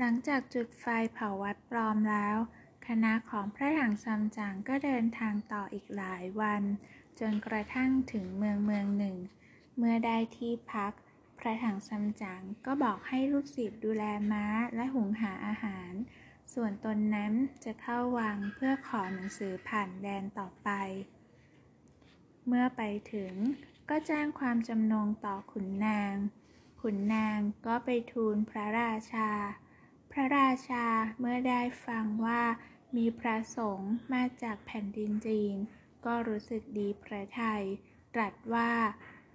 หลังจากจุดไฟเผาวัดปลอมแล้ว คณะของพระถังซัมจั๋งก็เดินทางต่ออีกหลายวัน จนกระทั่งถึงเมืองเมืองหนึ่ง เมื่อได้ที่พัก พระถังซัมจั๋งก็บอกให้ลูกศิษย์ดูแลม้าและหุงหาอาหาร ส่วนตนนั้นจะเข้าวังเพื่อขอหนังสือผ่านแดนต่อไป เมื่อไปถึงก็แจ้งความจำนงต่อขุนนาง ขุนนางก็ไปทูลพระราชา ระราชาเมื่อได้ฟังว่ามีพระสงฆ์มาจากแผ่นดินจีน ก็รู้สึกดีพระทัยตรัสว่า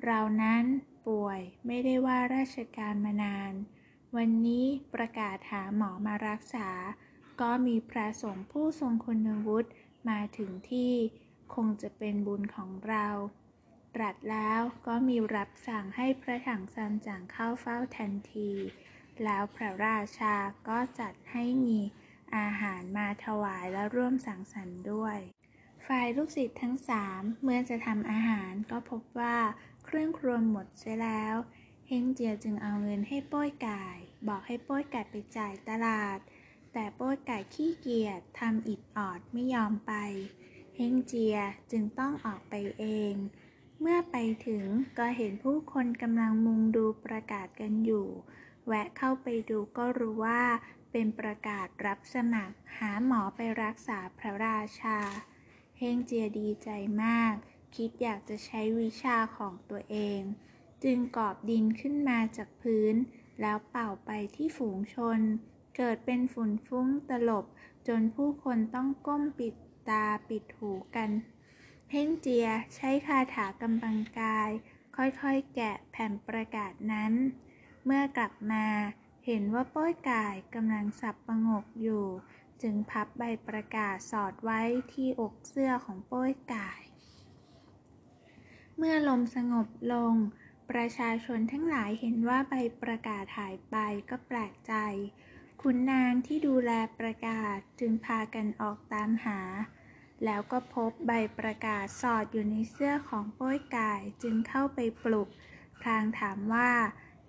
เรานั้นป่วยไม่ได้ว่าราชการมานาน วันนี้ประกาศหาหมอมารักษา ก็มีพระสงฆ์ผู้ทรงคุณวุฒิมาถึงที่คงจะเป็นบุญของเรา ตรัสแล้วก็มีรับสั่งให้พระถังซัมจั๋งเข้าเฝ้าทันที แล้วพระราชาก็จัดให้มีอาหารมาถวายและร่วมสังสรรค์ด้วย ฝ่ายลูกศิษย์ทั้งสามเมื่อจะทำอาหารก็พบว่าเครื่องครัวหมดเสียแล้ว เฮงเจียจึงเอาเงินให้ป้ยไก่ บอกให้ป้ยไก่ไปจ่ายตลาด แต่ป้ยไก่ขี้เกียจทำอิดออดไม่ยอมไป เฮงเจียจึงต้องออกไปเอง เมื่อไปถึงก็เห็นผู้คนกำลังมุงดูประกาศกันอยู่ แวะเข้าไปดูก็รู้ว่า เป็นประกาศรับสมัคร หาหมอไปรักษาพระราชา เฮงเจียดีใจมาก คิดอยากจะใช้วิชาของตัวเอง จึงกอบดินขึ้นมาจากพื้น แล้วเป่าไปที่ฝูงชน เกิดเป็นฝุ่นฟุ้งตลบ จนผู้คนต้องก้มปิดตาปิดหูกัน เพ่งเจียใช้คาถากำบังกาย ค่อยๆแกะแผ่นประกาศนั้น เมื่อกลับมาเห็นว่าป้อยกายกำลังสับประงกอยู่ จึงพับใบประกาศสอดไว้ที่อกเสื้อของป้อยกาย เมื่อลมสงบลง ประชาชนทั้งหลายเห็นว่าใบประกาศหายไปก็แปลกใจขุนนางที่ดูแลประกาศจึงพากันออกตามหา แล้วก็พบใบประกาศสอดอยู่ในเสื้อของโป้ยกายจึงเข้าไปปลุก พลางถามว่า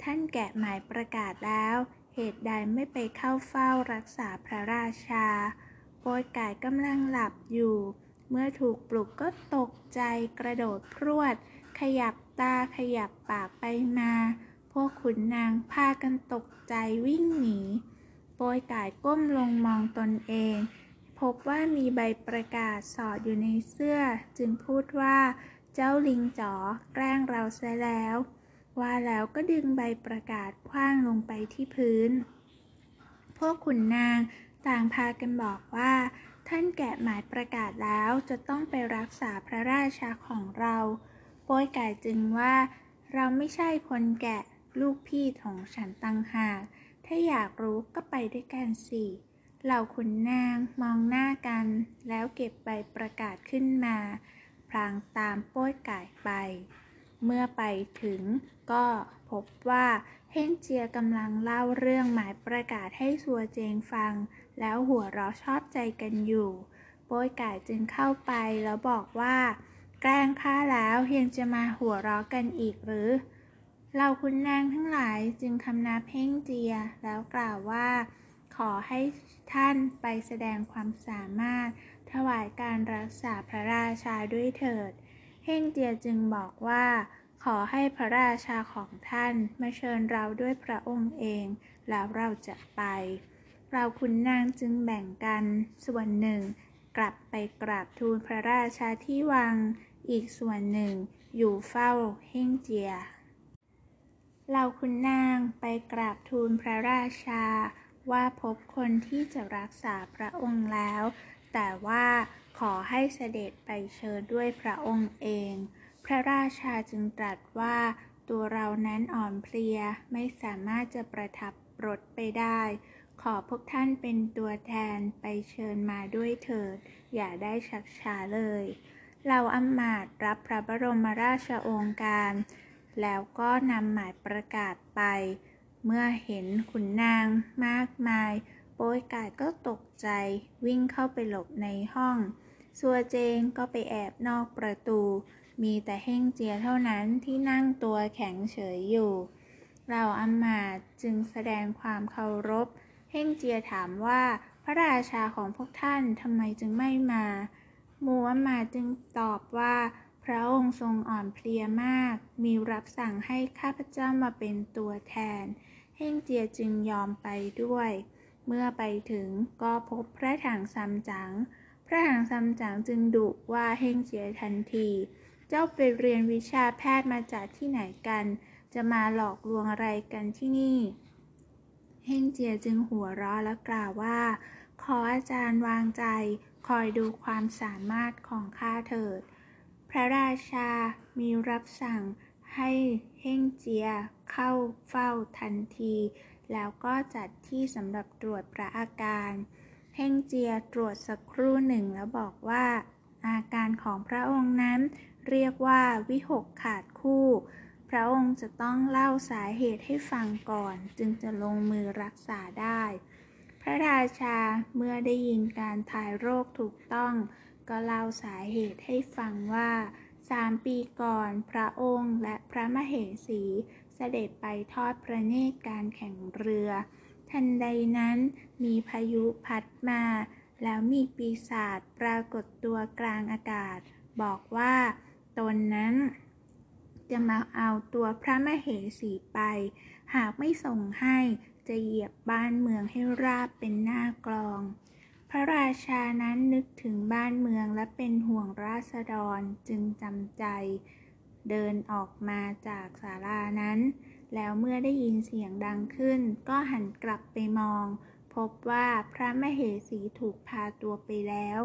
ท่านแกะหมายประกาศแล้ว เหตุใดไม่ไปเข้าเฝ้ารักษาพระราชา โป้ยกายกำลังหลับอยู่ เมื่อถูกปลุกก็ตกใจกระโดดพรวด ขยับตาขยับปากไปมา พวกขุนนางพากันตกใจวิ่งหนี โป้ยกายก้มลงมองตนเอง พบว่ามีใบประกาศสอดอยู่ในเสื้อ จึงพูดว่าเจ้าลิงจ๋อแกล้งเราเสียแล้ว ว่าแล้วก็ดึงใบประกาศคว้างลงไปที่พื้น พวกขุนนางต่างพากันบอกว่า ท่านแกะหมายประกาศแล้วจะต้องไปรักษาพระราชาของเราโป้ยไก่จึงว่า เราไม่ใช่คนแกะลูกพี่ของฉันตังหากถ้าอยากรู้ก็ไปด้วยกันสิเหล่าขุนนางมองหน้ากัน แล้วเก็บใบประกาศขึ้นมา พลางตามโป้ยไก่ไป เมื่อไปถึงก็พบว่าเฮงเจียกำลังเล่าเรื่องหมายประกาศให้สัวเจงฟัง แล้วหัวเราะชอบใจกันอยู่ โป้ยก่ายจึงเข้าไปแล้วบอกว่า แกล้งข้าแล้วยังจะมาหัวเราะกันอีกหรือ เราคุณนางทั้งหลายจึงคำนับเฮงเจียแล้วกล่าวว่า ขอให้ท่านไปแสดงความสามารถ ถวายการรักษาพระราชาด้วยเถิด เฮงเจียจึงบอกว่า ขอให้พระราชาของท่านมาเชิญเราด้วยพระองค์เอง แล้วเราจะไป เราคุณนางจึงแบ่งกันส่วนหนึ่ง กลับไปกราบทูลพระราชาที่วัง อีกส่วนหนึ่ง อยู่เฝ้าเฮงเจีย เราคุณนางไปกราบทูลพระราชาว่าพบคนที่จะรักษาพระองค์แล้ว แต่ว่า ขอให้เสด็จไปเชิญด้วยพระองค์เอง พระราชาจึงตรัสว่าตัวเรานั้นอ่อนเพลียไม่สามารถจะประทับรถไปได้ ขอพวกท่านเป็นตัวแทนไปเชิญมาด้วยเถิด อย่าได้ชักช้าเลยเราอำมาตรับพระบรมราชโองการ แล้วก็นำหมายประกาศไป เมื่อเห็นขุนนางมากมาย โป้ยกายก็ตกใจวิ่งเข้าไปหลบในห้อง ซัวเจงก็ไปแอบนอกประตู มีแต่เฮ่งเจียเท่านั้นที่นั่งตัวแข็งเฉยอยู่ เราอามาจึงแสดงความเคารพ เฮงเจียถามว่าพระราชาของพวกท่านทำไมจึงไม่มามูอัมมาจึงตอบว่าพระองค์ทรงอ่อนเพลียมาก มีรับสั่งให้ข้าพเจ้ามาเป็นตัวแทน เฮงเจียจึงยอมไปด้วย เมื่อไปถึงก็พบพระถังซัมจั๋ง พระถังซัมจั๋งจึงดุว่าเฮงเจียทันที เจ้าไปเรียนวิชาแพทย์มาจากที่ไหนกัน จะมาหลอกลวงอะไรกันที่นี่ เฮงเจียจึงหัวเราะและกล่าวว่า ขออาจารย์วางใจ คอยดูความสามารถของข้าเถิด พระราชามีรับสั่งให้เฮงเจียเข้าเฝ้าทันที แล้วก็จัดที่สำหรับตรวจพระอาการ เฮงเจียตรวจสักครู่หนึ่งแล้วบอกว่า อาการของพระองค์นั้นเรียกว่าวิหกขาดคู่ พระองค์จะต้องเล่าสาเหตุให้ฟังก่อน จึงจะลงมือรักษาได้ พระราชาเมื่อได้ยินการถ่ายโรคถูกต้อง ก็เล่าสาเหตุให้ฟังว่าสามปีก่อนพระองค์และพระมเหสีเสด็จไปทอดพระเนตรการแข่งเรือ ทันใดนั้นมีพายุพัดมา แล้วมีปีศาจปรากฏตัวกลางอากาศ บอกว่าตนนั้น จะมาเอาตัวพระมเหสีไป หากไม่ส่งให้จะเหยียบบ้านเมืองให้ราบเป็นหน้ากลอง พระราชานั้นนึกถึงบ้านเมืองและเป็นห่วงราษฎรจึงจำใจ เดินออกมาจากศาลานั้น แล้วเมื่อได้ยินเสียงดังขึ้น ก็หันกลับไปมอง พบว่าพระมเหสีถูกพาตัวไปแล้ว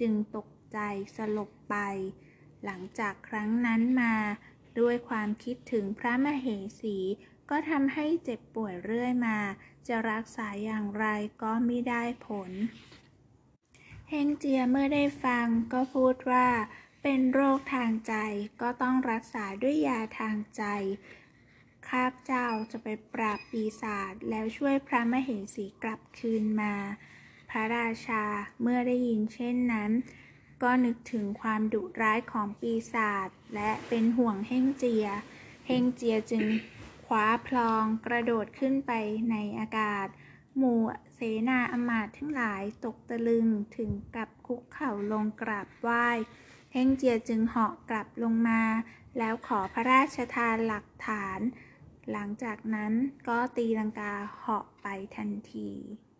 จึงตกใจสลบไป หลังจากครั้งนั้นมา ด้วยความคิดถึงพระมเหสี ก็ทำให้เจ็บป่วยเรื่อยมา จะรักษาอย่างไรก็ไม่ได้ผลเฮงเจียเมื่อได้ฟังก็พูดว่า เป็นโรคทางใจก็ต้องรักษาด้วยยาทางใจ ข้าพเจ้าจะไปปราบปีศาจแล้วช่วยพระมเหสีกลับคืนมา พระราชาเมื่อได้ยินเช่นนั้น ก็นึกถึงความดุร้ายของปีศาจและเป็นห่วงเฮงเจีย เฮงเจียจึงคว้าพลองกระโดดขึ้นไปในอากาศ หมู่เสนาอมาตย์ทั้งหลายตกตะลึงถึงกับคุกเข่าลงกราบไหว้เฮงเจียจึงเหาะกลับลงมา แล้วขอพระราชทานหลักฐาน หลังจากนั้นก็ตีลังกาเหาะไปทันที